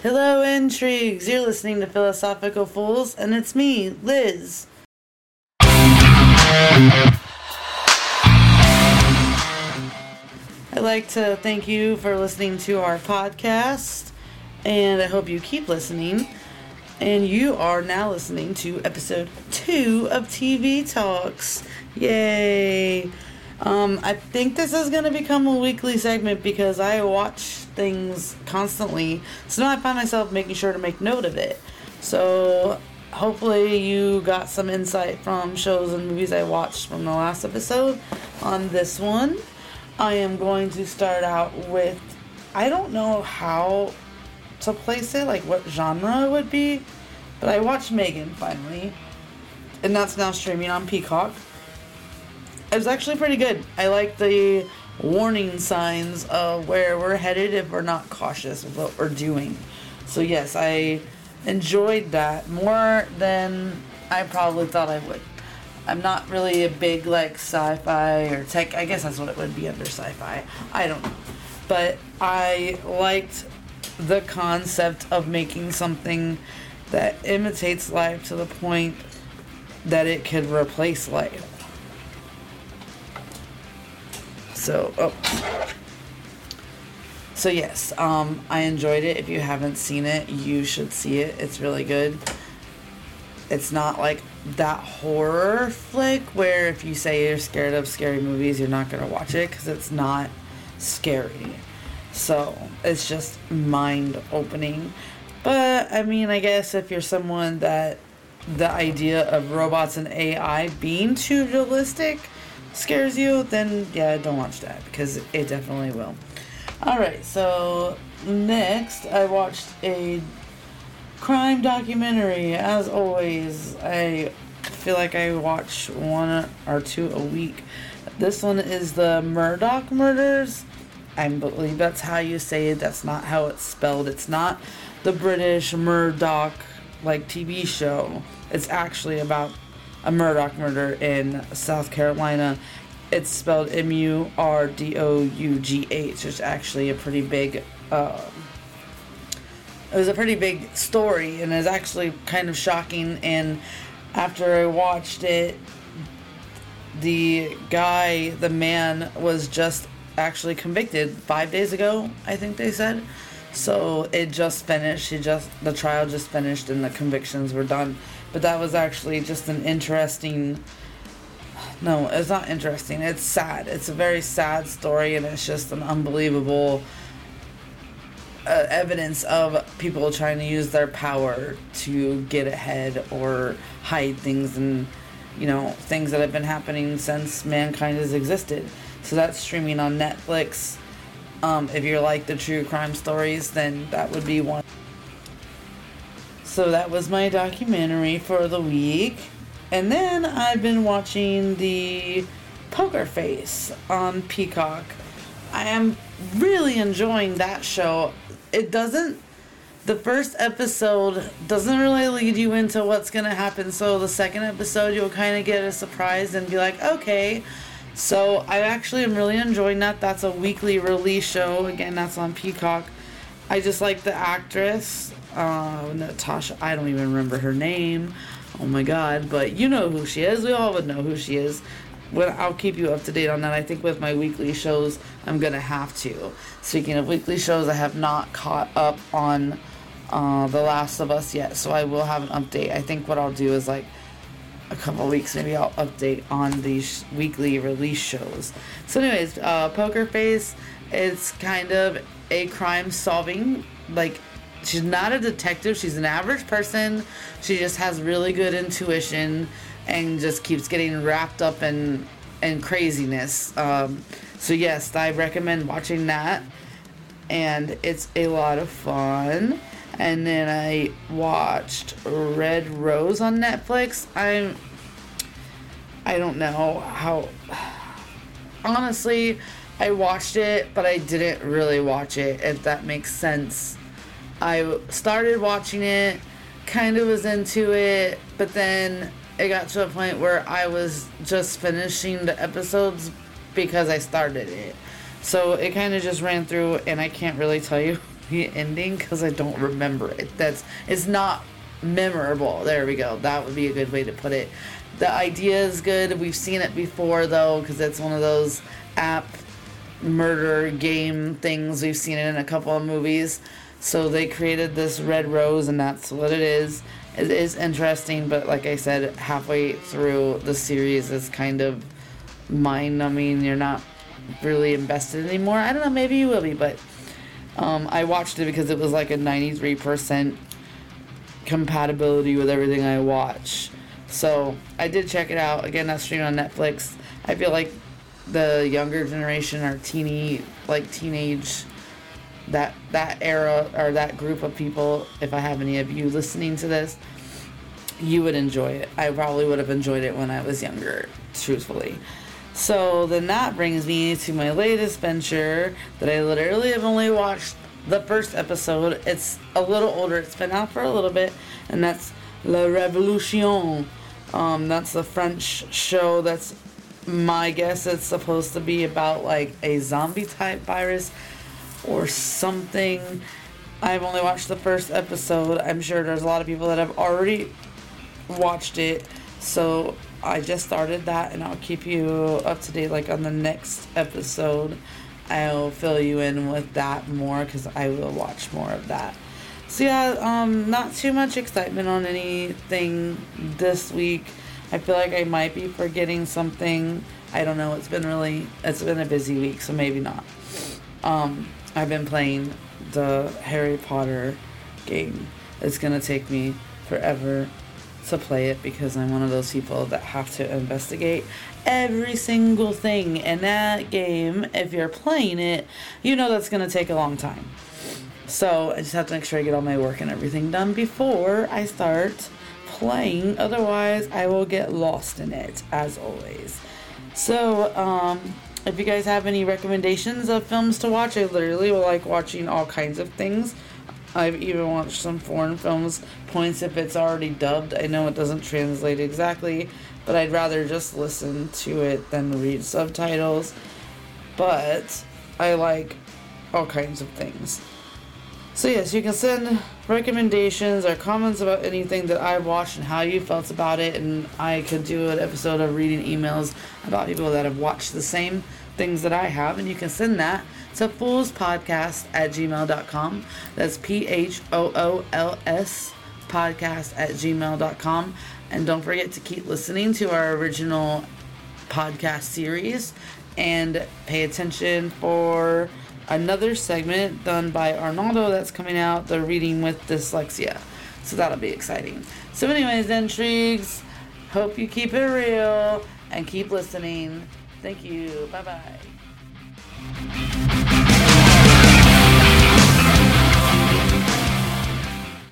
Hello, intrigues. You're listening to Philosophical Phools, and it's me, Liz. I'd like to thank you for listening to our podcast, and I hope you keep listening. And you are now listening to episode two of TV Talks. Yay! Um, I think this is going to become a weekly segment because I watch things constantly. So now I find myself making sure to make note of it. So hopefully you got some insight from shows and movies I watched from the last episode on this one. I am going to start out with I don't know how to place it, like what genre it would be, but I watched M3GAN finally, and that's now streaming on Peacock. It was actually pretty good. I like the warning signs of where we're headed if we're not cautious with what we're doing. So yes, I enjoyed that more than I probably thought I would. I'm not really a big like sci-fi or tech. I guess that's what it would be under sci-fi. I don't know, but I liked the concept of making something that imitates life to the point that it could replace life. So, oh. So yes, um, I enjoyed it. If you haven't seen it, you should see it. It's really good. It's not like that horror flick where if you say you're scared of scary movies, you're not gonna watch it because it's not scary. So it's just mind opening. But I mean, I guess if you're someone that the idea of robots and AI being too realistic scares you, then yeah, don't watch that because it definitely will. Alright, so next I watched a crime documentary. As always, I feel like I watch one or two a week. This one is the Murdaugh murders. I believe that's how you say it. That's not how it's spelled. It's not the British Murdoch like TV show. It's actually about a Murdaugh murder in South Carolina it's spelled M U R D O U G H. It's actually a pretty big. Uh, it was a pretty big story, and it's actually kind of shocking. And after I watched it, the guy, the man, was just actually convicted five days ago. I think they said. So it just finished. He just the trial just finished, and the convictions were done. But that was actually just an interesting no, it's not interesting. It's sad. It's a very sad story, and it's just an unbelievable uh, evidence of people trying to use their power to get ahead or hide things and you know things that have been happening since mankind has existed. So that's streaming on Netflix. Um, if you're like the true crime stories, then that would be one. So that was my documentary for the week. And then I've been watching the Poker Face on Peacock. I am really enjoying that show. It doesn't the first episode doesn't really lead you into what's going to happen. So the second episode you'll kind of get a surprise and be like, "Okay." So I actually am really enjoying that. That's a weekly release show. Again, that's on Peacock. I just like the actress, uh, Natasha. I don't even remember her name. Oh my god, but you know who she is. We all would know who she is. Well, I'll keep you up to date on that. I think with my weekly shows, I'm gonna have to. Speaking of weekly shows, I have not caught up on uh, The Last of Us yet, so I will have an update. I think what I'll do is like a couple weeks, maybe I'll update on these weekly release shows. So, anyways, uh, Poker Face, it's kind of a crime solving like she's not a detective. She's an average person. She just has really good intuition and just keeps getting wrapped up in in craziness. Um, so yes, I recommend watching that, and it's a lot of fun. And then I watched Red Rose on Netflix. I'm I don't know how. Honestly, I watched it, but I didn't really watch it. If that makes sense. I started watching it, kind of was into it, but then it got to a point where I was just finishing the episodes because I started it. So it kind of just ran through, and I can't really tell you the ending because I don't remember it. That's it's not memorable. There we go. That would be a good way to put it. The idea is good. We've seen it before though, because it's one of those app murder game things. We've seen it in a couple of movies. So they created this red rose, and that's what it is. It is interesting, but like I said, halfway through the series, it's kind of mind numbing. You're not really invested anymore. I don't know, maybe you will be, but um, I watched it because it was like a 93% compatibility with everything I watch. So I did check it out. Again, that's streamed on Netflix. I feel like the younger generation are teeny, like teenage, that that era or that group of people. If I have any of you listening to this, you would enjoy it. I probably would have enjoyed it when I was younger, truthfully. So then that brings me to my latest venture that I literally have only watched the first episode. It's a little older. It's been out for a little bit, and that's La Révolution. Um, that's the French show. That's my guess. It's supposed to be about like a zombie type virus or something. I've only watched the first episode. I'm sure there's a lot of people that have already watched it. So I just started that and I'll keep you up to date like on the next episode. I'll fill you in with that more because I will watch more of that. So yeah, um, not too much excitement on anything this week. I feel like I might be forgetting something. I don't know. It's been really, it's been a busy week, so maybe not. Um, I've been playing the Harry Potter game. It's gonna take me forever to play it because I'm one of those people that have to investigate every single thing in that game. If you're playing it, you know that's gonna take a long time. So I just have to make sure I get all my work and everything done before I start playing. Otherwise, I will get lost in it, as always. So, um, if you guys have any recommendations of films to watch, I literally like watching all kinds of things. I've even watched some foreign films, points if it's already dubbed. I know it doesn't translate exactly, but I'd rather just listen to it than read subtitles. But I like all kinds of things. So yes, you can send recommendations or comments about anything that I've watched and how you felt about it, and I could do an episode of reading emails about people that have watched the same things that I have, and you can send that to phoolspodcast at gmail.com. That's P H O O L S podcast at gmail.com. And don't forget to keep listening to our original podcast series and pay attention for another segment done by Arnaldo that's coming out, the reading with dyslexia. So that'll be exciting. So, anyways, intrigues. Hope you keep it real and keep listening. Thank you. Bye bye.